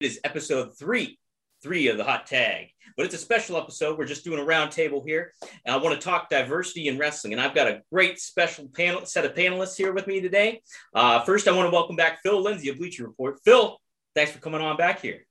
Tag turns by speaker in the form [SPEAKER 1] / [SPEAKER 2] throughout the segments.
[SPEAKER 1] is episode three, three of the hot tag. But it's a special episode. We're just doing a roundtable here. And I want to talk diversity in wrestling. And I've got a great special panel set of panelists here with me today. Uh, first, I want to welcome back Phil Lindsay of Bleacher Report. Phil, thanks for coming on back here.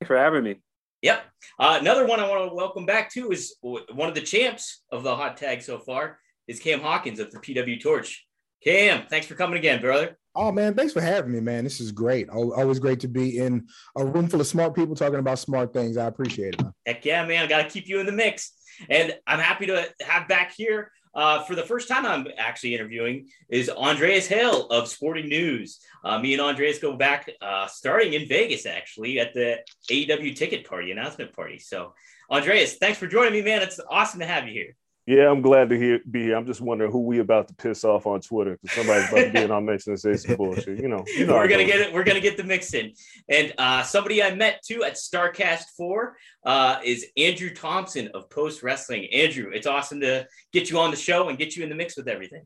[SPEAKER 2] Thanks for having me.
[SPEAKER 1] Yep. Uh, another one I want to welcome back too is one of the champs of the hot tag so far is Cam Hawkins of the PW Torch. Cam, thanks for coming again, brother.
[SPEAKER 3] Oh man, thanks for having me, man. This is great. Always great to be in a room full of smart people talking about smart things. I appreciate it. Man.
[SPEAKER 1] Heck yeah, man! I got to keep you in the mix, and I'm happy to have back here uh, for the first time I'm actually interviewing is Andreas Hale of Sporting News. Uh, me and Andreas go back uh, starting in Vegas actually at the AEW ticket party announcement party. So, Andreas, thanks for joining me, man. It's awesome to have you here.
[SPEAKER 4] Yeah, I'm glad to hear, be here. I'm just wondering who we about to piss off on Twitter because somebody's about to be in our mix and say some bullshit. You know, you know
[SPEAKER 1] we're gonna get it. We're gonna get the mix in. And uh, somebody I met too at Starcast Four uh, is Andrew Thompson of Post Wrestling. Andrew, it's awesome to get you on the show and get you in the mix with everything.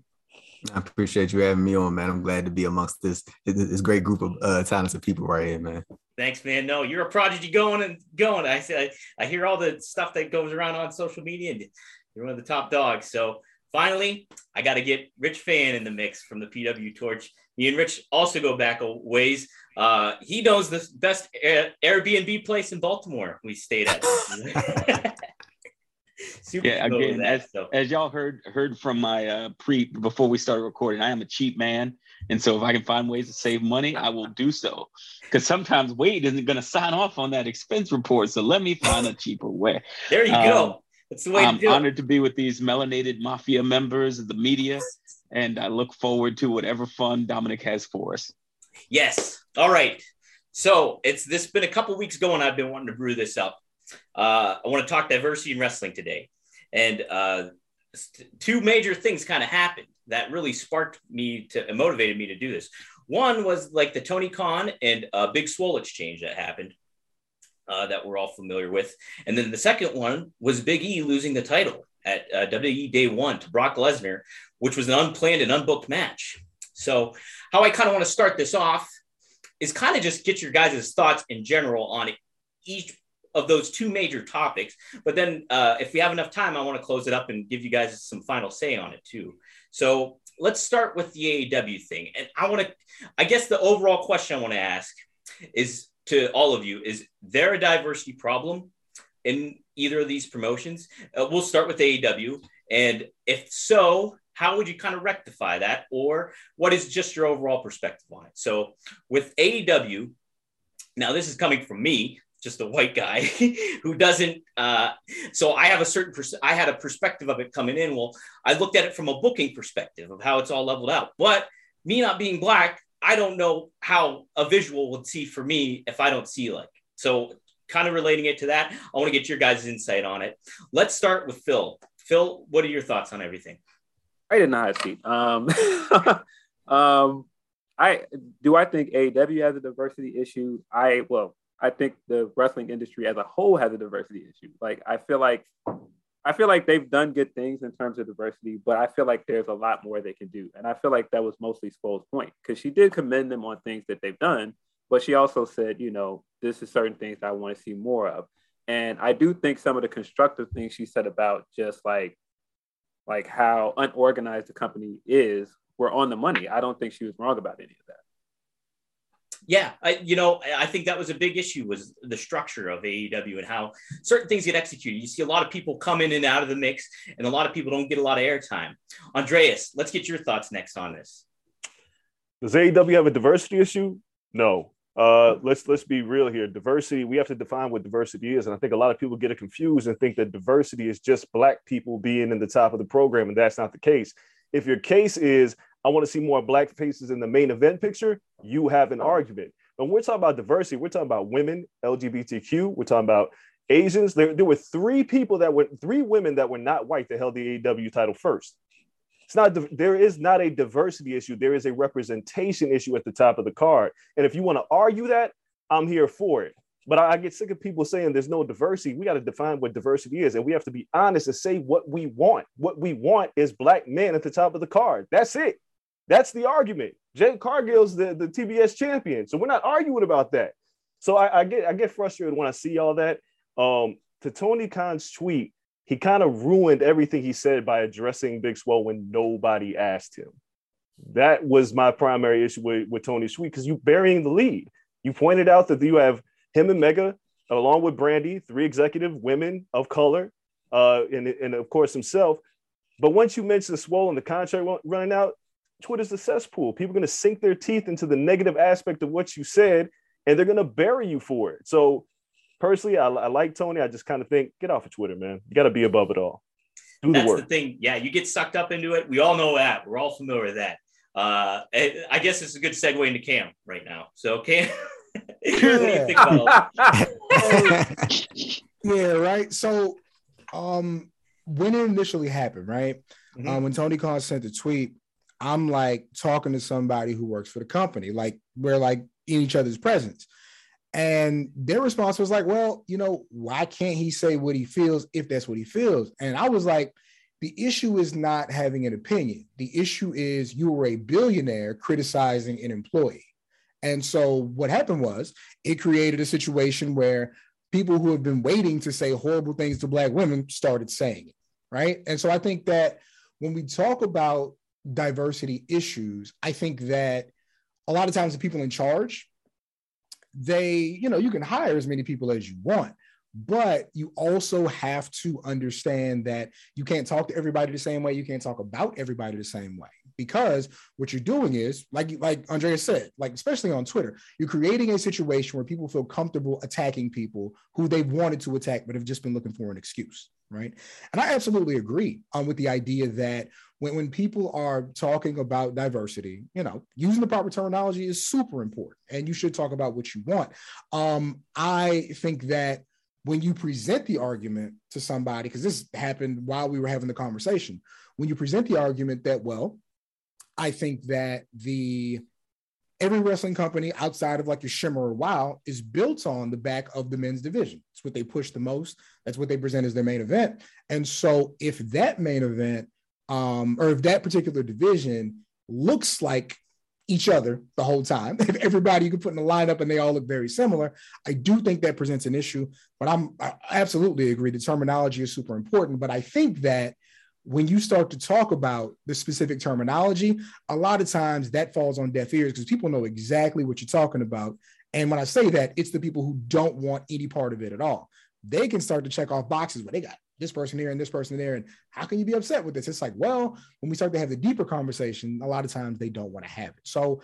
[SPEAKER 5] I appreciate you having me on, man. I'm glad to be amongst this this great group of uh, talented people right here, man.
[SPEAKER 1] Thanks, man. No, you're a prodigy going and going. I I, I hear all the stuff that goes around on social media, and you're one of the top dogs. So finally, I got to get Rich Fann in the mix from the PW Torch. Me and Rich also go back a ways. Uh, he knows the best Airbnb place in Baltimore we stayed at.
[SPEAKER 2] Super yeah, again, that, as, so. as y'all heard heard from my uh, pre before we started recording, I am a cheap man, and so if I can find ways to save money, I will do so. Because sometimes Wade isn't going to sign off on that expense report, so let me find a cheaper way.
[SPEAKER 1] There you um, go.
[SPEAKER 2] That's the way I'm honored to be with these melanated mafia members of the media, and I look forward to whatever fun Dominic has for us.
[SPEAKER 1] Yes. All right. So it's this been a couple weeks going. I've been wanting to brew this up. Uh, I want to talk diversity in wrestling today, and uh, two major things kind of happened that really sparked me to motivated me to do this. One was like the Tony Khan and uh, Big Swole exchange that happened, uh, that we're all familiar with. And then the second one was Big E losing the title at uh, WWE Day One to Brock Lesnar, which was an unplanned and unbooked match. So, how I kind of want to start this off is kind of just get your guys' thoughts in general on each of those two major topics. But then, uh, if we have enough time, I want to close it up and give you guys some final say on it too. So, let's start with the AEW thing. And I want to, I guess, the overall question I want to ask is to all of you is there a diversity problem in either of these promotions? Uh, we'll start with AEW. And if so, how would you kind of rectify that? Or what is just your overall perspective on it? So with AEW, now this is coming from me, just a white guy who doesn't. Uh, so I have a certain. Pers- I had a perspective of it coming in. Well, I looked at it from a booking perspective of how it's all leveled out. But me not being black, I don't know how a visual would see for me if I don't see like. So, kind of relating it to that, I want to get your guys' insight on it. Let's start with Phil. Phil, what are your thoughts on everything?
[SPEAKER 2] I did not see. Um, um, I do. I think AEW has a diversity issue. I well, I think the wrestling industry as a whole has a diversity issue. Like, I feel like I feel like they've done good things in terms of diversity, but I feel like there's a lot more they can do. And I feel like that was mostly Swole's point because she did commend them on things that they've done, but she also said, you know, this is certain things I want to see more of. And I do think some of the constructive things she said about just like like how unorganized the company is were on the money. I don't think she was wrong about any of that
[SPEAKER 1] yeah, I, you know, I think that was a big issue was the structure of AEW and how certain things get executed. You see a lot of people come in and out of the mix, and a lot of people don't get a lot of airtime. Andreas, let's get your thoughts next on this.
[SPEAKER 4] Does AEW have a diversity issue? No. Uh, let's let's be real here. Diversity, we have to define what diversity is, and I think a lot of people get it confused and think that diversity is just black people being in the top of the program, and that's not the case. If your case is I want to see more black faces in the main event picture, you have an argument. But when we're talking about diversity, we're talking about women, LGBTQ, we're talking about Asians. There, there were three people that were three women that were not white that held the AEW title first. It's not there is not a diversity issue. There is a representation issue at the top of the card. And if you want to argue that, I'm here for it. But I, I get sick of people saying there's no diversity. We got to define what diversity is, and we have to be honest and say what we want. What we want is black men at the top of the card. That's it. That's the argument. Jade Cargill's the, the TBS champion. So we're not arguing about that. So I, I, get I get frustrated when I see all that. Um, to Tony Khan's tweet, he kind of ruined everything he said by addressing Big Swole when nobody asked him. That was my primary issue with, with Tony's tweet because you're burying the lead. You pointed out that you have him and Megha, along with Brandi, three executive women of color, uh, and, and of course himself. But once you mention Swole and the contract running out, Twitter's a cesspool. People are going to sink their teeth into the negative aspect of what you said, and they're going to bury you for it. So, personally, I, I like Tony. I just kind of think, get off of Twitter, man. You got to be above it all.
[SPEAKER 1] Do That's the, the thing. Yeah, you get sucked up into it. We all know that. We're all familiar with that. Uh, I guess it's a good segue into Cam right now. So, Cam,
[SPEAKER 3] yeah. yeah, right. So, um, when it initially happened, right? Mm-hmm. Um, when Tony Khan sent the tweet, I'm like talking to somebody who works for the company, like we're like in each other's presence. And their response was like, well, you know, why can't he say what he feels if that's what he feels? And I was like, the issue is not having an opinion. The issue is you were a billionaire criticizing an employee. And so what happened was it created a situation where people who have been waiting to say horrible things to Black women started saying it. Right. And so I think that when we talk about diversity issues, I think that a lot of times the people in charge, they, you know, you can hire as many people as you want, but you also have to understand that you can't talk to everybody the same way. You can't talk about everybody the same way because what you're doing is like like Andrea said, like especially on Twitter, you're creating a situation where people feel comfortable attacking people who they've wanted to attack but have just been looking for an excuse, right? And I absolutely agree um, with the idea that when, when people are talking about diversity, you know, using the proper terminology is super important and you should talk about what you want. Um, I think that when you present the argument to somebody, because this happened while we were having the conversation, when you present the argument that, well, I think that the every wrestling company outside of like your Shimmer or Wow is built on the back of the men's division. It's what they push the most. That's what they present as their main event. And so if that main event um, or if that particular division looks like each other the whole time, if everybody you can put in a lineup and they all look very similar, I do think that presents an issue. But I'm I absolutely agree. The terminology is super important. But I think that when you start to talk about the specific terminology, a lot of times that falls on deaf ears because people know exactly what you're talking about. And when I say that, it's the people who don't want any part of it at all. They can start to check off boxes, but they got this person here and this person there. And how can you be upset with this? It's like, well, when we start to have the deeper conversation, a lot of times they don't want to have it. So,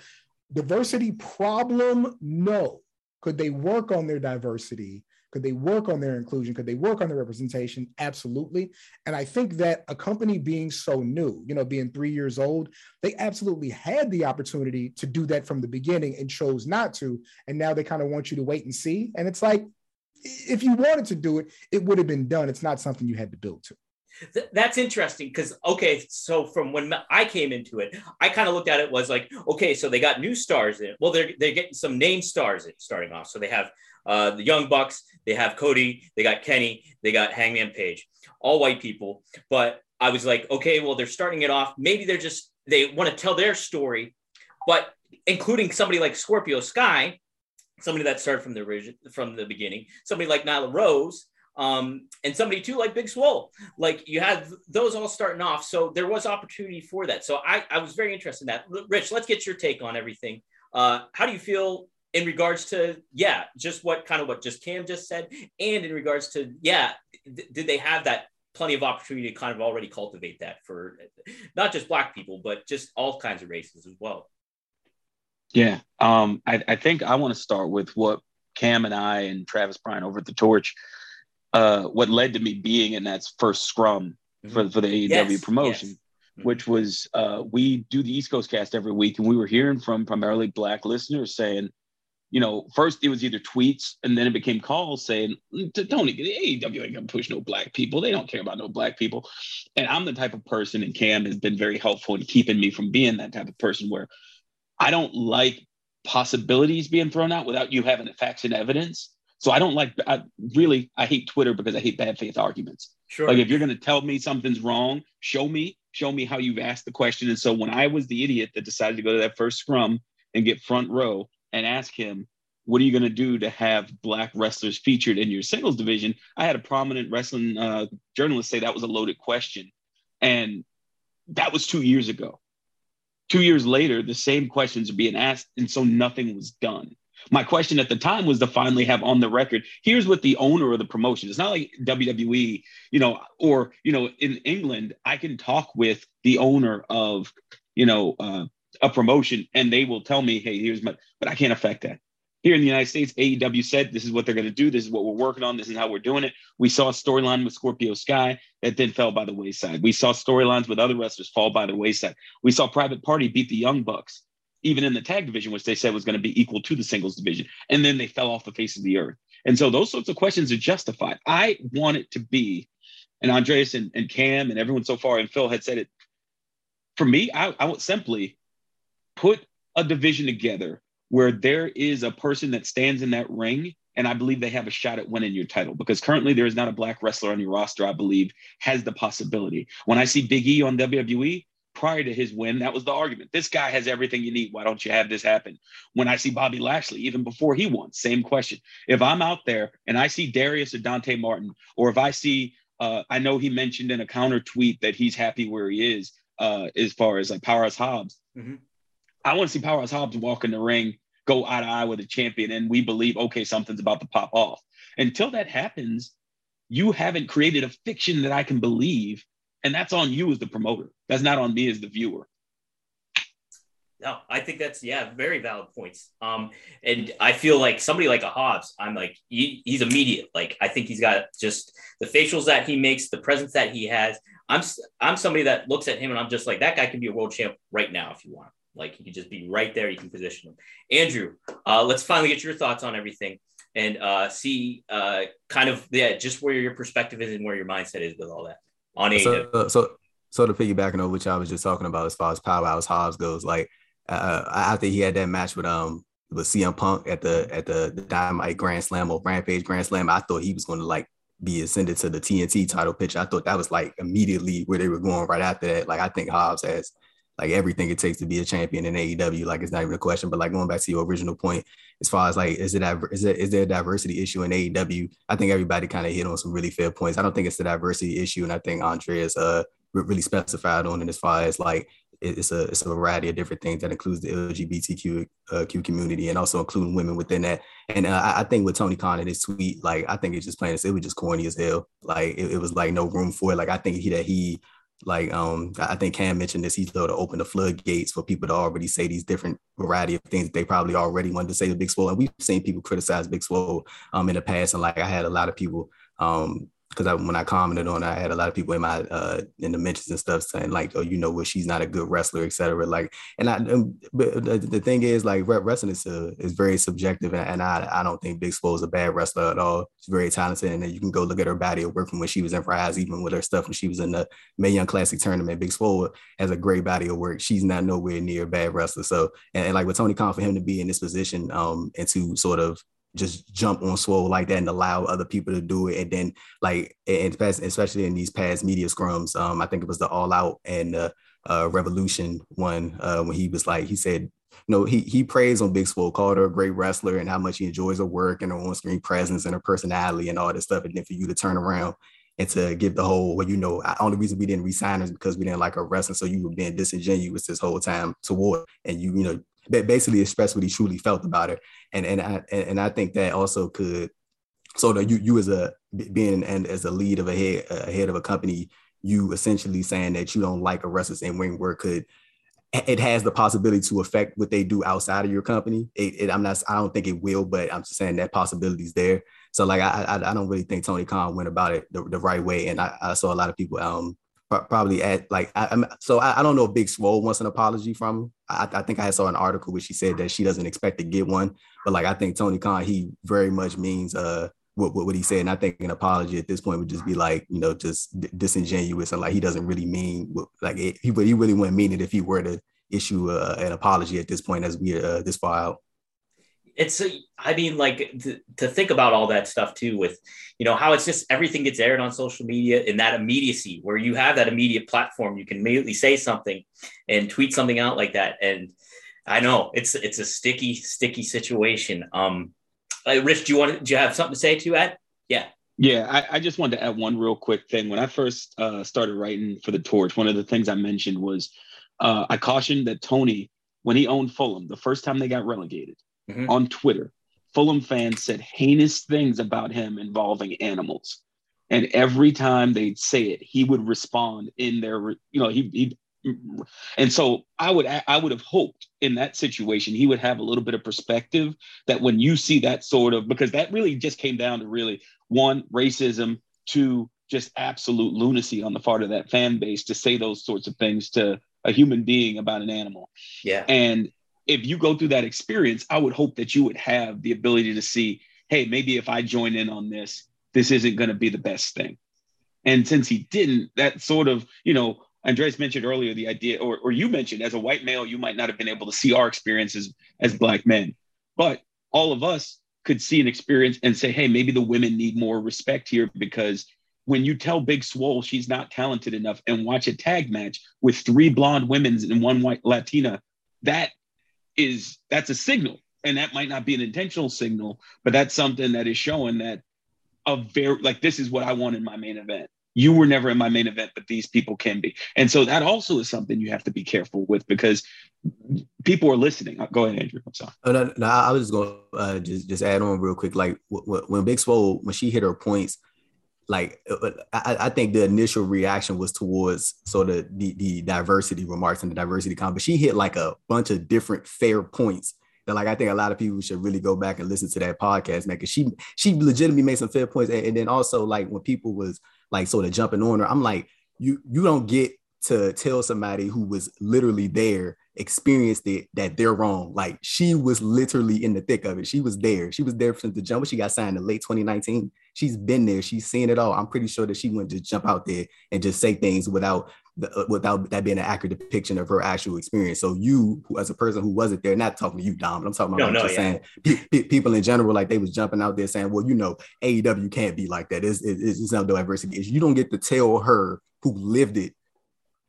[SPEAKER 3] diversity problem, no. Could they work on their diversity? Could they work on their inclusion? Could they work on their representation? Absolutely. And I think that a company being so new, you know, being three years old, they absolutely had the opportunity to do that from the beginning and chose not to. And now they kind of want you to wait and see. And it's like, if you wanted to do it, it would have been done. It's not something you had to build to.
[SPEAKER 1] that's interesting because okay, so from when I came into it, I kind of looked at it was like okay, so they got new stars in. It. Well, they're they're getting some name stars in starting off. So they have uh, the Young Bucks, they have Cody, they got Kenny, they got Hangman Page, all white people. But I was like, okay, well they're starting it off. Maybe they're just they want to tell their story, but including somebody like Scorpio Sky, somebody that started from the origin from the beginning, somebody like Nyla Rose, um, and somebody too like Big Swole. Like you had those all starting off, so there was opportunity for that. So I, I was very interested in that. Rich, let's get your take on everything. Uh, how do you feel in regards to yeah, just what kind of what just Cam just said, and in regards to yeah, th- did they have that plenty of opportunity to kind of already cultivate that for not just black people, but just all kinds of races as well?
[SPEAKER 6] Yeah, um, I, I, think I want to start with what Cam and I and Travis Bryan over at the Torch, uh, what led to me being in that first scrum mm-hmm. for, for the AEW yes, promotion, yes. Mm-hmm. which was uh, we do the East Coast cast every week, and we were hearing from primarily Black listeners saying, you know, first it was either tweets and then it became calls saying, Tony, the AEW ain't gonna push no black people. They don't care about no black people. And I'm the type of person, and Cam has been very helpful in keeping me from being that type of person where I don't like possibilities being thrown out without you having the facts and evidence. So I don't like, I really, I hate Twitter because I hate bad faith arguments. Sure. Like if you're going to tell me something's wrong, show me, show me how you've asked the question. And so when I was the idiot that decided to go to that first scrum and get front row and ask him, what are you going to do to have black wrestlers featured in your singles division? I had a prominent wrestling uh, journalist say that was a loaded question. And that was two years ago. Two years later, the same questions are being asked. And so nothing was done. My question at the time was to finally have on the record here's what the owner of the promotion, it's not like WWE, you know, or, you know, in England, I can talk with the owner of, you know, uh, a promotion and they will tell me, hey, here's my, but I can't affect that. Here in the United States, AEW said this is what they're going to do. This is what we're working on. This is how we're doing it. We saw a storyline with Scorpio Sky that then fell by the wayside. We saw storylines with other wrestlers fall by the wayside. We saw Private Party beat the Young Bucks, even in the tag division, which they said was going to be equal to the singles division. And then they fell off the face of the earth. And so those sorts of questions are justified. I want it to be, and Andreas and, and Cam and everyone so far, and Phil had said it. For me, I, I would simply put a division together where there is a person that stands in that ring and I believe they have a shot at winning your title because currently there is not a black wrestler on your roster, I believe, has the possibility. When I see Big E on WWE, prior to his win, that was the argument. This guy has everything you need. Why don't you have this happen? When I see Bobby Lashley, even before he won, same question. If I'm out there and I see Darius or Dante Martin, or if I see, uh, I know he mentioned in a counter tweet that he's happy where he is uh, as far as like Powerhouse Hobbs. Mm-hmm. I want to see Powerhouse Hobbs walk in the ring, go eye to eye with a champion, and we believe, okay, something's about to pop off. Until that happens, you haven't created a fiction that I can believe. And that's on you as the promoter. That's not on me as the viewer.
[SPEAKER 1] No, I think that's yeah, very valid points. Um, and I feel like somebody like a Hobbs, I'm like he, he's immediate. Like I think he's got just the facials that he makes, the presence that he has. I'm I'm somebody that looks at him and I'm just like that guy can be a world champ right now if you want. Like you can just be right there. You can position him. Andrew, uh, let's finally get your thoughts on everything and uh, see uh, kind of yeah, just where your perspective is and where your mindset is with all that on
[SPEAKER 5] so, uh, so, so to piggyback on which I was just talking about as far as Powerhouse Hobbs goes, like uh, I after he had that match with um with CM Punk at the at the, the Dynamite Grand Slam or Rampage Grand Slam, I thought he was going to like be ascended to the TNT title picture. I thought that was like immediately where they were going right after that. Like I think Hobbs has like everything it takes to be a champion in AEW. Like it's not even a question. But like going back to your original point, as far as like is it is it is there a diversity issue in AEW? I think everybody kind of hit on some really fair points. I don't think it's a diversity issue, and I think Andreas uh really specified on it as far as like it's a it's a variety of different things that includes the LGBTQ uh, Q community and also including women within that. And uh, I think with Tony Khan and his tweet, like I think it's just plain it was just corny as hell. Like it, it was like no room for it. Like I think he that he like um, I think Cam mentioned this. He's going to open the floodgates for people to already say these different variety of things that they probably already wanted to say to Big Swole. And we've seen people criticize Big Swole um in the past, and like I had a lot of people um because I, when I commented on it, I had a lot of people in my uh, in the mentions and stuff saying like, "Oh, you know what? She's not a good wrestler, etc." Like, and I, but the, the, thing is, like, wrestling is uh, is very subjective, and, and, I I don't think Big Swole is a bad wrestler at all. She's very talented, and you can go look at her body of work from when she was in Rise, even with her stuff when she was in the Mae Young Classic tournament. Big Swole has a great body of work. She's not nowhere near a bad wrestler. So, and, and like with Tony Khan, for him to be in this position, um, and to sort of just jump on swole like that and allow other people to do it. And then like and especially in these past media scrums, um, I think it was the all out and uh, uh revolution one uh when he was like he said you know, he he praised on Big Swole, called her a great wrestler and how much he enjoys her work and her on-screen presence and her personality and all this stuff. And then for you to turn around and to give the whole, well, you know, the only reason we didn't resign is because we didn't like her wrestling. So you were being disingenuous this whole time toward, and you, you know, basically express what he truly felt about it. And and I and I think that also could so that you you as a being and as a lead of a head a head of a company, you essentially saying that you don't like a wrestler's in ring work could it has the possibility to affect what they do outside of your company. It, it, I'm not, I don't think it will, but I'm just saying that possibility is there. So like, I, I, I, don't really think Tony Khan went about it the, the right way. And I, I, saw a lot of people um probably at like I, am so I, I, don't know if Big Swole wants an apology from him. I, I think I saw an article where she said that she doesn't expect to get one, but like I think Tony Khan he very much means uh what, what, what he said, and I think an apology at this point would just be like you know just d- disingenuous and like he doesn't really mean like it, he he really wouldn't mean it if he were to issue uh, an apology at this point as we uh, this out
[SPEAKER 1] it's I mean, like to, to, think about all that stuff too, with you know how it's just everything gets aired on social media in that immediacy where you have that immediate platform, you can immediately say something and tweet something out like that, and I know it's it's a sticky, sticky situation. Um, uh, Rich, do you want? Do you have something to say to that? Yeah.
[SPEAKER 6] Yeah, I, I, just wanted to add one real quick thing. When I first uh, started writing for the Torch, one of the things I mentioned was uh, I cautioned that Tony, when he owned Fulham, the first time they got relegated, mm-hmm. on Twitter, Fulham fans said heinous things about him involving animals. And every time they'd say it, he would respond in their, you know, he, he and so I would I would have hoped in that situation he would have a little bit of perspective that when you see that sort of because that really just came down to really one racism, two just absolute lunacy on the part of that fan base to say those sorts of things to a human being about an animal.
[SPEAKER 1] Yeah.
[SPEAKER 6] And if you go through that experience, I would hope that you would have the ability to see, hey, maybe if I join in on this, this isn't going to be the best thing. And since he didn't, that sort of, you know, Andreas mentioned earlier the idea, or, or you mentioned as a white male, you might not have been able to see our experiences as black men, but all of us could see an experience and say, hey, maybe the women need more respect here because when you tell Big Swole she's not talented enough and watch a tag match with three blonde women and one white Latina, that is that's a signal. And that might not be an intentional signal, but that's something that is showing that a very like this is what I want in my main event you were never in my main event, but these people can be. And so that also is something you have to be careful with because people are listening. Go ahead, Andrew. I'm sorry.
[SPEAKER 5] Oh, no, no, I was just going to uh, just, just add on real quick. Like w- when Big Swole, when she hit her points, like uh, uh, I, I, think the initial reaction was towards sort of the, the diversity remarks and the diversity comment, but she hit like a bunch of different fair points that like I think a lot of people should really go back and listen to that podcast, man. Cause she she legitimately made some fair points. And, and then also like when people was like sort of jumping on her. I'm like, you you don't get to tell somebody who was literally there, experienced it, that they're wrong. Like she was literally in the thick of it. She was there. She was there since the jump. She got signed in late 2019. She's been there. She's seen it all. I'm pretty sure that she wouldn't just jump out there and just say things without the, uh, without that being an accurate depiction of her actual experience. So you, who, as a person who wasn't there, not talking to you, Dom, but I'm talking about no, no, just yeah. saying pe- people in general, like they was jumping out there saying, well, you know, AEW can't be like that. It's, it's, it's not diversity. You don't get to tell her who lived it,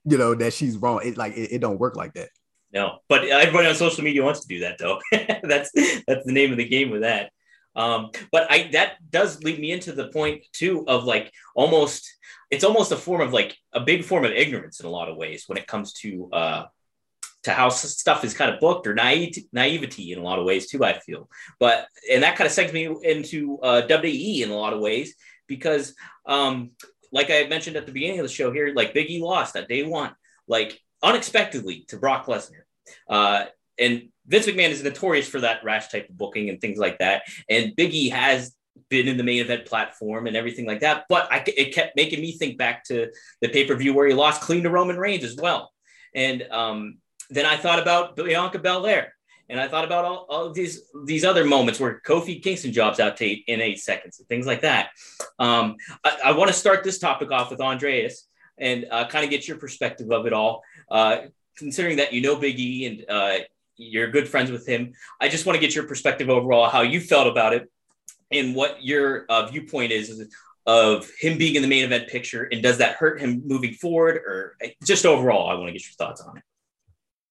[SPEAKER 5] you know, that she's wrong. It like it, it don't work like that.
[SPEAKER 1] No, but everybody on social media wants to do that though. that's that's the name of the game with that. Um, but I that does lead me into the point too of like almost it's almost a form of like a big form of ignorance in a lot of ways when it comes to uh to how stuff is kind of booked or naive, naivety in a lot of ways too. I feel, but and that kind of segues me into uh, WWE in a lot of ways because, um, like I mentioned at the beginning of the show here, like Biggie lost at day one, like unexpectedly to Brock Lesnar, uh, and Vince McMahon is notorious for that rash type of booking and things like that, and Biggie has been in the main event platform and everything like that. But I, it kept making me think back to the pay per view where he lost clean to Roman Reigns as well. And um, then I thought about Bianca Belair. And I thought about all, all these these other moments where Kofi Kingston jobs out to eight, in eight seconds and things like that. Um, I, I want to start this topic off with Andreas and uh, kind of get your perspective of it all. Uh, considering that you know Big E and uh, you're good friends with him, I just want to get your perspective overall, how you felt about it, and what your uh, viewpoint is of him being in the main event picture, and does that hurt him moving forward, or just overall? I want to get your thoughts on it.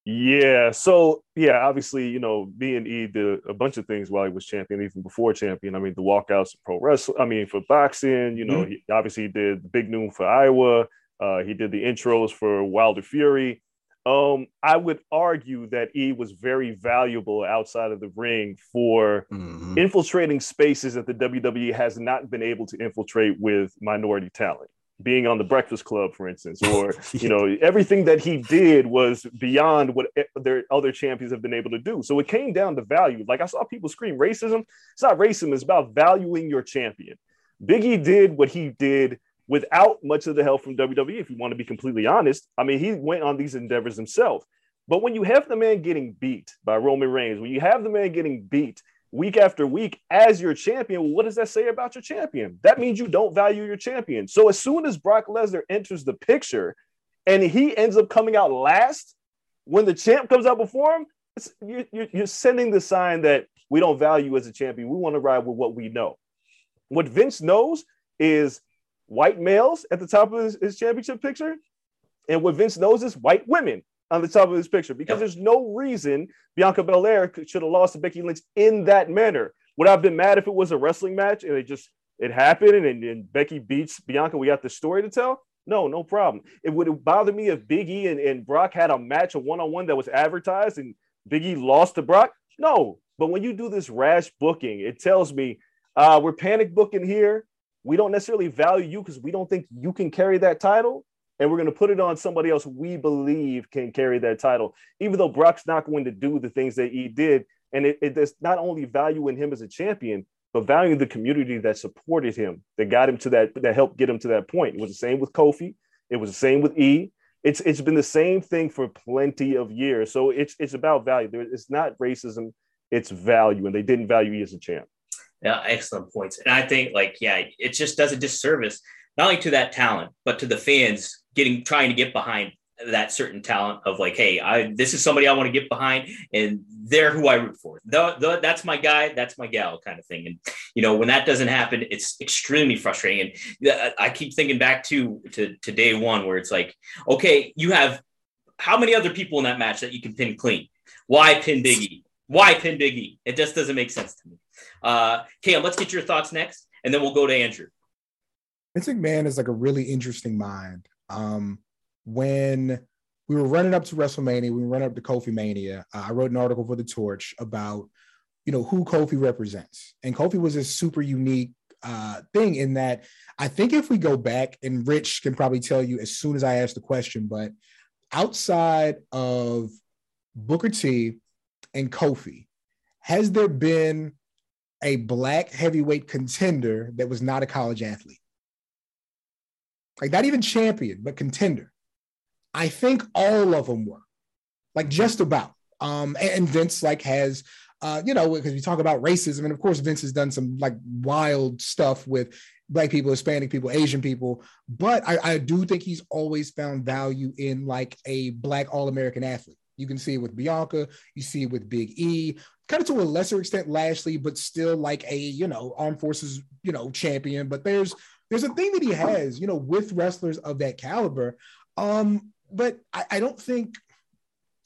[SPEAKER 4] Yeah. So yeah, obviously, you know, Big E did a bunch of things while he was champion, even before champion. I mean, the walkouts pro wrestling. I mean, for boxing, you know, mm-hmm. he obviously did Big Noon for Iowa. Uh, he did the intros for Wilder Fury. Um, I would argue that E was very valuable outside of the ring for mm-hmm. infiltrating spaces that the WWE has not been able to infiltrate with minority talent. Being on the Breakfast Club, for instance, or you know, everything that he did was beyond what their other champions have been able to do. So it came down to value. Like I saw people scream racism. It's not racism. It's about valuing your champion. Biggie did what he did without much of the help from WWE, if you want to be completely honest. I mean, he went on these endeavors himself. But when you have the man getting beat by Roman Reigns, when you have the man getting beat week after week as your champion, what does that say about your champion? That means you don't value your champion. So as soon as Brock Lesnar enters the picture and he ends up coming out last, when the champ comes out before him, you're, you're sending the sign that we don't value as a champion. We want to ride with what we know. What Vince knows is white males at the top of his, his championship picture. And what Vince knows is white women on the top of this picture because yep. there's no reason Bianca Belair should have lost to Becky Lynch in that manner. Would I have been mad if it was a wrestling match and it just it happened and, and Becky beats Bianca? We got the story to tell. No, no problem. It would bother me if Big E and, and Brock had a match, a one on one that was advertised and Big E lost to Brock. No, but when you do this rash booking, it tells me uh, we're panic booking here. We don't necessarily value you because we don't think you can carry that title. And we're going to put it on somebody else we believe can carry that title, even though Brock's not going to do the things that he did. And it, it does not only value in him as a champion, but valuing the community that supported him, that got him to that, that helped get him to that point. It was the same with Kofi. It was the same with E. It's it's been the same thing for plenty of years. So it's it's about value. It's not racism its value, and they didn't value you as a champ.
[SPEAKER 1] Yeah, excellent points. And I think, like, yeah, it just does a disservice not only to that talent, but to the fans getting trying to get behind that certain talent of like, hey, I this is somebody I want to get behind, and they're who I root for. The, the, that's my guy, that's my gal, kind of thing. And you know, when that doesn't happen, it's extremely frustrating. And uh, I keep thinking back to to, to day one, where it's like, okay, you have how many other people in that match that you can pin clean? Why pin Biggie? Why pin Big E? It just doesn't make sense to me. Uh, Cam, let's get your thoughts next, and then we'll go to Andrew.
[SPEAKER 3] Vince McMahon is like a really interesting mind. Um, when we were running up to WrestleMania, we were running up to Kofi Mania. Uh, I wrote an article for the Torch about, you know, who Kofi represents, and Kofi was a super unique uh, thing in that I think if we go back, and Rich can probably tell you as soon as I ask the question, but outside of Booker T and Kofi, has there been a black heavyweight contender that was not a college athlete? Like not even champion, but contender. I think all of them were, like just about. Um, and Vince like has, uh, you know, because we talk about racism, and of course Vince has done some like wild stuff with black people, Hispanic people, Asian people. But I, I do think he's always found value in like a black All American athlete. You can see it with Bianca, you see it with Big E, kind of to a lesser extent Lashley, but still like a you know armed forces you know champion. But there's there's a thing that he has, you know, with wrestlers of that caliber. Um, but I, I don't think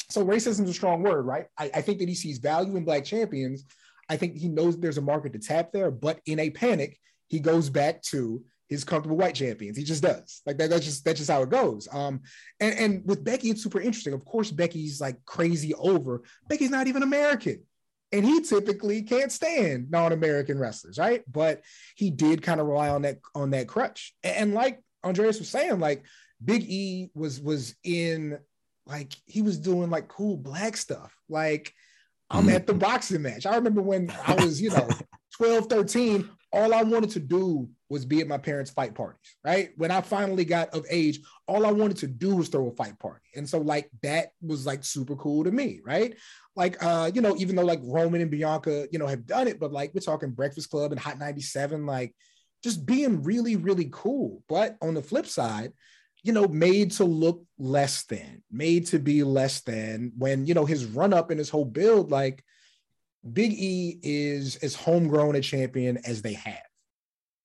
[SPEAKER 3] so. Racism is a strong word, right? I, I think that he sees value in black champions. I think he knows there's a market to tap there, but in a panic, he goes back to his comfortable white champions. He just does. Like that, that's just that's just how it goes. Um, and, and with Becky, it's super interesting. Of course, Becky's like crazy over. Becky's not even American. And he typically can't stand non-American wrestlers, right? But he did kind of rely on that on that crutch. And, like Andreas was saying, like Big E was was in like he was doing like cool black stuff. Like I'm mm. at the boxing match. I remember when I was, you know, 12, 13, all I wanted to do was be at my parents' fight parties, right? When I finally got of age, all I wanted to do was throw a fight party. And so like that was like super cool to me, right? Like uh, you know, even though like Roman and Bianca, you know, have done it, but like we're talking Breakfast Club and Hot 97, like just being really, really cool. But on the flip side, you know, made to look less than, made to be less than when, you know, his run up and his whole build, like Big E is as homegrown a champion as they have.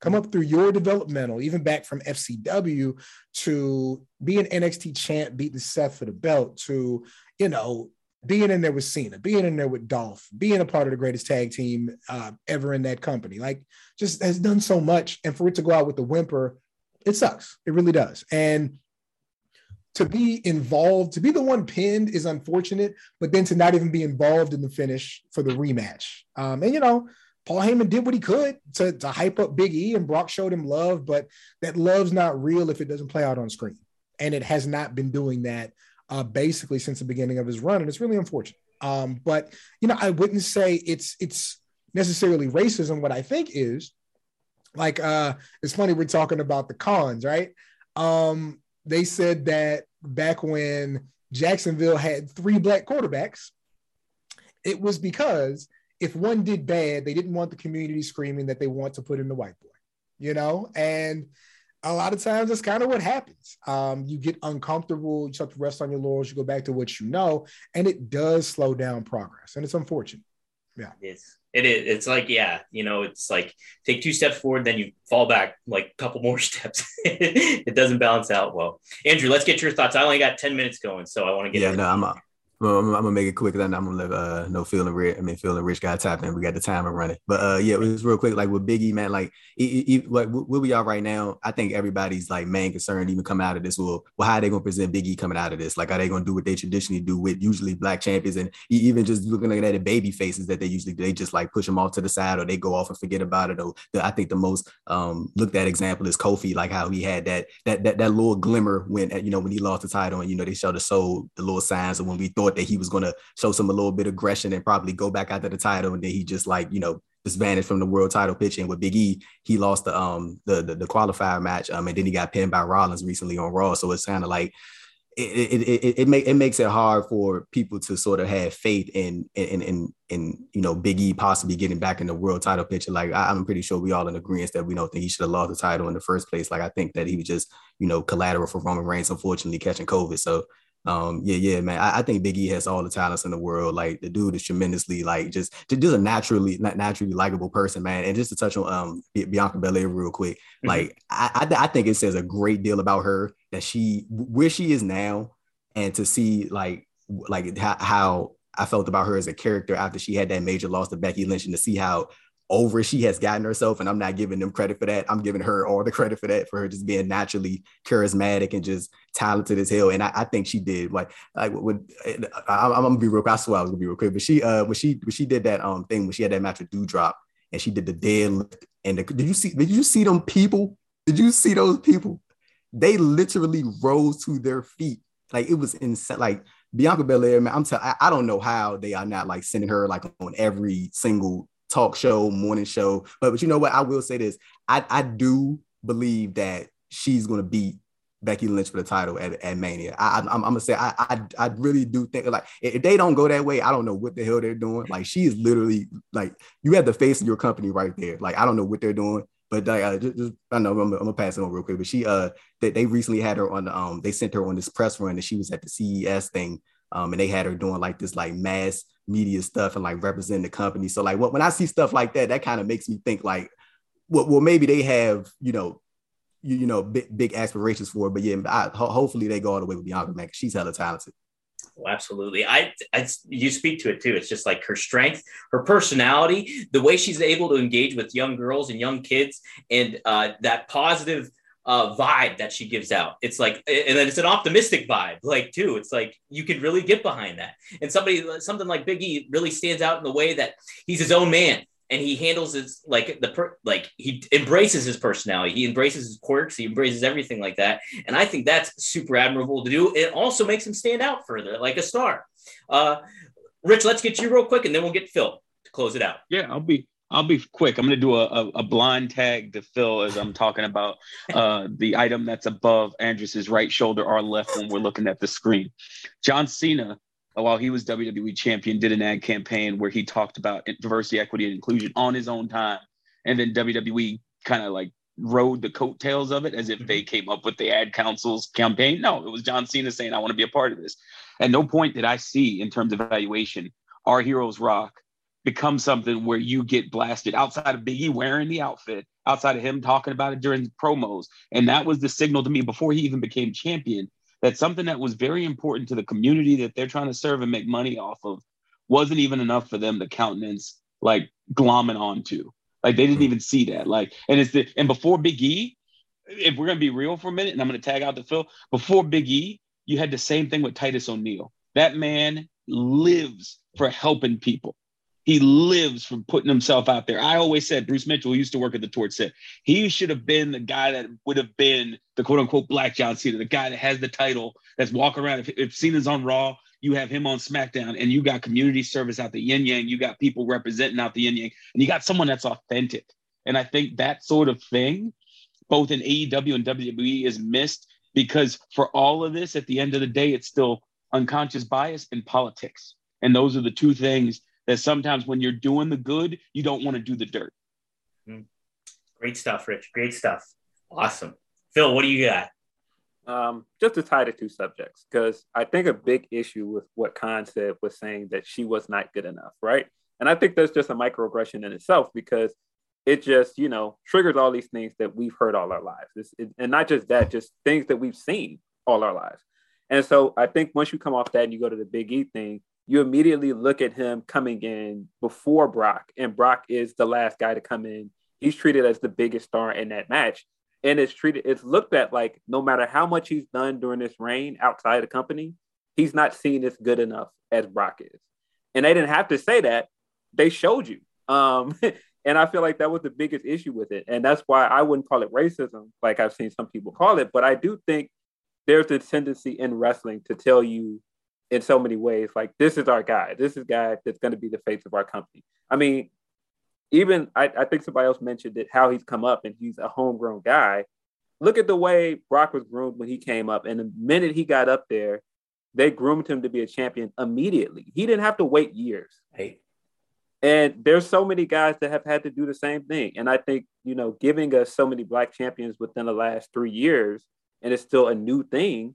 [SPEAKER 3] Come up through your developmental, even back from FCW to being NXT champ, beating Seth for the belt, to, you know, being in there with Cena, being in there with Dolph, being a part of the greatest tag team uh, ever in that company. Like, just has done so much. And for it to go out with the whimper, it sucks. It really does. And to be involved, to be the one pinned is unfortunate, but then to not even be involved in the finish for the rematch. Um, and you know, Paul Heyman did what he could to, to hype up Big E, and Brock showed him love, but that love's not real if it doesn't play out on screen. And it has not been doing that uh, basically since the beginning of his run, and it's really unfortunate. Um, but you know, I wouldn't say it's it's necessarily racism. What I think is like uh, it's funny we're talking about the cons, right? Um, they said that back when Jacksonville had three black quarterbacks, it was because if one did bad, they didn't want the community screaming that they want to put in the white boy, you know? And a lot of times that's kind of what happens. Um, you get uncomfortable, you start to rest on your laurels, you go back to what you know, and it does slow down progress. And it's unfortunate. Yeah.
[SPEAKER 1] It's it is. It's like, yeah, you know, it's like take two steps forward, then you fall back like a couple more steps. it doesn't balance out well. Andrew, let's get your thoughts. I only got 10 minutes going, so I want to get
[SPEAKER 5] Yeah, no, I'm a, I'm, gonna make it quick. Then I'm gonna let uh no feeling rich. I mean, feeling rich guy tap in. We got the timer running, but uh yeah, it was real quick. Like with Biggie, man, like he, like where we are right now, I think everybody's like main concern even come out of this. Well, well, how are they gonna present Biggie coming out of this? Like, are they gonna do what they traditionally do with usually black champions? And even just looking at the baby faces that they usually do, they just like push them off to the side or they go off and forget about it. Or the, I think the most um looked at example is Kofi, like how he had that that that that little glimmer when you know when he lost the title and you know they showed the soul the little signs of when we thought that he was gonna show some a little bit of aggression and probably go back after the title. And then he just like, you know, just vanished from the world title pitch. And with Big E, he lost the um the the, the qualifier match. Um, and then he got pinned by Rollins recently on Raw. So it's kind of like it it, it, it, make, it makes it hard for people to sort of have faith in in in in you know Big E possibly getting back in the world title picture. Like I, am pretty sure we all in agreement that we don't think he should have lost the title in the first place. Like I think that he was just you know collateral for Roman Reigns, unfortunately catching COVID. So um, yeah, yeah, man. I, I, think Big E has all the talents in the world. Like the dude is tremendously like just just a naturally not naturally likable person, man. And just to touch on um Bianca Belair real quick, mm-hmm. like I, I I think it says a great deal about her that she where she is now, and to see like like how, how I felt about her as a character after she had that major loss to Becky Lynch, and to see how over she has gotten herself and i'm not giving them credit for that. I'm giving her all the credit for that for her just being naturally charismatic and just talented as hell. And i, I think she did like like when I, am gonna be real quick. i swear i was gonna be real quick but she uh when she when she did that um thing when she had that match with Doudrop and she did the deadlift and the, did you see did you see them people? Did you see those people? They literally rose to their feet. Like it was insane like Bianca Belair, man, I'm telling, I don't know how they are not like sending her like on every single talk show, morning show. But but you know what? I will say this. I, I do believe that she's gonna beat Becky Lynch for the title at, at Mania. I, am gonna say I, I I really do think like if they don't go that way, I don't know what the hell they're doing. Like she is literally like you have the face of your company right there. Like I don't know what they're doing. But uh, just, just, I know I'm, I'm, gonna pass it on real quick. But she uh they, they recently had her on the um they sent her on this press run and she was at the CES thing um and they had her doing like this like mass media stuff and like representing the company. So like when I see stuff like that, that kind of makes me think like, well, well, maybe they have, you know, you, you know, big, big aspirations for it. But yeah, I, ho- hopefully they go all the way with Bianca, man. She's hella talented.
[SPEAKER 1] Oh, absolutely. I, I, you speak to it too. It's just like her strength, her personality, the way she's able to engage with young girls and young kids, and uh, that positive uh, vibe that she gives out. It's like, and then it's an optimistic vibe, like too. It's like you can really get behind that. And somebody, something like Biggie, really stands out in the way that he's his own man and he handles his like the per, like he embraces his personality. He embraces his quirks. He embraces everything like that. And I think that's super admirable to do. It also makes him stand out further, like a star. Uh, Rich, let's get you real quick, and then we'll get Phil to close it out.
[SPEAKER 6] Yeah, I'll be I'll be quick. I'm going to do a, a, a, blind tag to Phil as I'm talking about uh, the item that's above Andreas's right shoulder or left when we're looking at the screen. John Cena, while he was WWE champion, did an ad campaign where he talked about diversity, equity, and inclusion on his own time. And then WWE kind of like rode the coattails of it as if they mm-hmm. came up with the ad council's campaign. No, it was John Cena saying, I want to be a part of this. At no point did I see in terms of evaluation, our heroes rock become something where you get blasted outside of Biggie wearing the outfit, outside of him talking about it during the promos. And that was the signal to me before he even became champion that something that was very important to the community that they're trying to serve and make money off of wasn't even enough for them to countenance like glomming onto. Like they didn't mm-hmm. even see that. Like, and it's the and before Big E, if we're gonna be real for a minute, and I'm gonna tag out the Phil, before Big E, you had the same thing with Titus O'Neil. That man lives for helping people. He lives from putting himself out there. I always said Bruce Mitchell used to work at the Torch set. He should have been the guy that would have been the quote unquote black John Cena, the guy that has the title, that's walking around. If, if Cena's on Raw, you have him on SmackDown, and you got community service out the yin yang. You got people representing out the yin yang, and you got someone that's authentic. And I think that sort of thing, both in AEW and WWE, is missed because for all of this, at the end of the day, it's still unconscious bias and politics. And those are the two things that sometimes when you're doing the good, you don't want to do the dirt.
[SPEAKER 1] Hmm. Great stuff, Rich. Great stuff. Awesome. Phil, what do you got?
[SPEAKER 2] Um, just to tie the two subjects, because I think a big issue with what Khan said was saying that she was not good enough, right? And I think that's just a microaggression in itself because it just, you know, triggers all these things that we've heard all our lives. It, and not just that, just things that we've seen all our lives. And so I think once you come off that and you go to the Big E thing, you immediately look at him coming in before Brock, and Brock is the last guy to come in. He's treated as the biggest star in that match. And it's treated, it's looked at like no matter how much he's done during this reign outside the company, he's not seen as good enough as Brock is. And they didn't have to say that. They showed you. Um, and I feel like that was the biggest issue with it. And that's why I wouldn't call it racism, like I've seen some people call it. But I do think there's a tendency in wrestling to tell you in so many ways, like this is our guy. This is guy that's going to be the face of our company. I mean, even I, I think somebody else mentioned it, how he's come up and he's a homegrown guy. Look at the way Brock was groomed when he came up. And the minute he got up there, they groomed him to be a champion immediately. He didn't have to wait years.
[SPEAKER 1] Hey.
[SPEAKER 2] And there's so many guys that have had to do the same thing. And I think, you know, giving us so many black champions within the last three years, and it's still a new thing.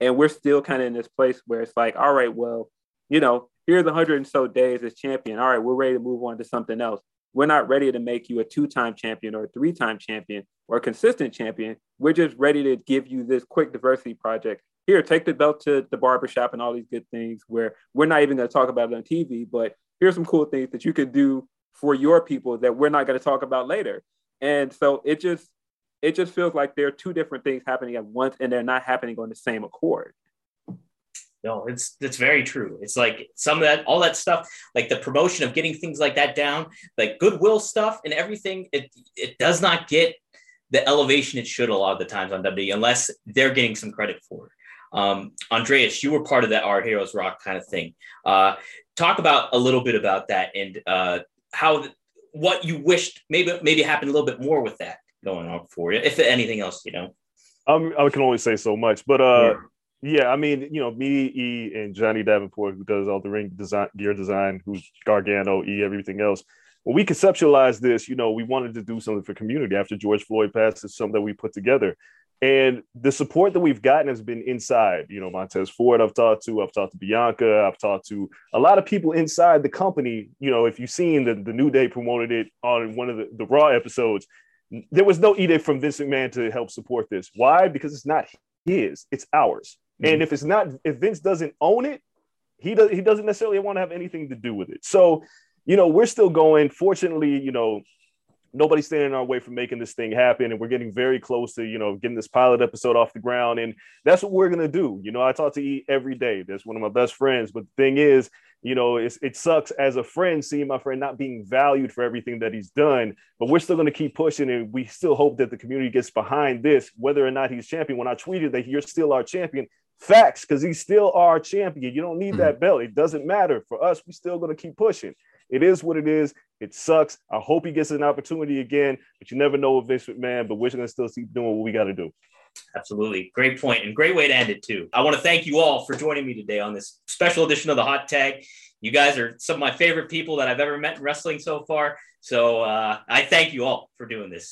[SPEAKER 2] And we're still kind of in this place where it's like, all right, well, you know, here's hundred and so days as champion. All right, we're ready to move on to something else. We're not ready to make you a two-time champion or a three-time champion or a consistent champion. We're just ready to give you this quick diversity project. Here, take the belt to the barbershop and all these good things where we're not even going to talk about it on TV, but here's some cool things that you can do for your people that we're not going to talk about later. And so it just it just feels like there are two different things happening at once and they're not happening on the same accord.
[SPEAKER 1] No, it's it's very true. It's like some of that, all that stuff, like the promotion of getting things like that down, like goodwill stuff and everything. It it does not get the elevation it should a lot of the times on WWE unless they're getting some credit for it. Um, Andreas, you were part of that Our Heroes Rock kind of thing. Uh, talk about a little bit about that and uh, how what you wished maybe maybe happened a little bit more with that going on for you, if anything else, you know.
[SPEAKER 4] Um, I can only say so much, but uh, yeah. yeah, I mean, you know, me, E, and Johnny Davenport, who does all the ring design, gear design, who's Gargano, E, everything else. When we conceptualized this, you know, we wanted to do something for community after George Floyd passed. It's something that we put together. And the support that we've gotten has been inside. You know, Montez Ford, I've talked to, I've talked to Bianca, I've talked to a lot of people inside the company. You know, if you've seen the, the New Day promoted it on one of the, the Raw episodes, there was no edict from Vince McMahon to help support this. Why? Because it's not his, it's ours. Mm-hmm. And if it's not, if Vince doesn't own it, he does he doesn't necessarily want to have anything to do with it. So, you know, we're still going. Fortunately, you know, nobody's standing in our way for making this thing happen and we're getting very close to you know getting this pilot episode off the ground and that's what we're going to do. You know i talk to e every day. That's one of my best friends but the thing is you know it sucks as a friend seeing my friend not being valued for everything that he's done but we're still going to keep pushing and we still hope that the community gets behind this whether or not he's champion. When i tweeted that you're still our champion facts because he's still our champion. You don't need mm-hmm. that belt. It doesn't matter. For us we're still going to keep pushing it is what it is. It sucks. I hope he gets an opportunity again, but you never know with Vince McMahon. But we're going to still keep doing what we got to do.
[SPEAKER 1] Absolutely. Great point and great way to end it, too. I want to thank you all for joining me today on this special edition of the Hot Tag. You guys are some of my favorite people that I've ever met in wrestling so far. So uh, I thank you all for doing this.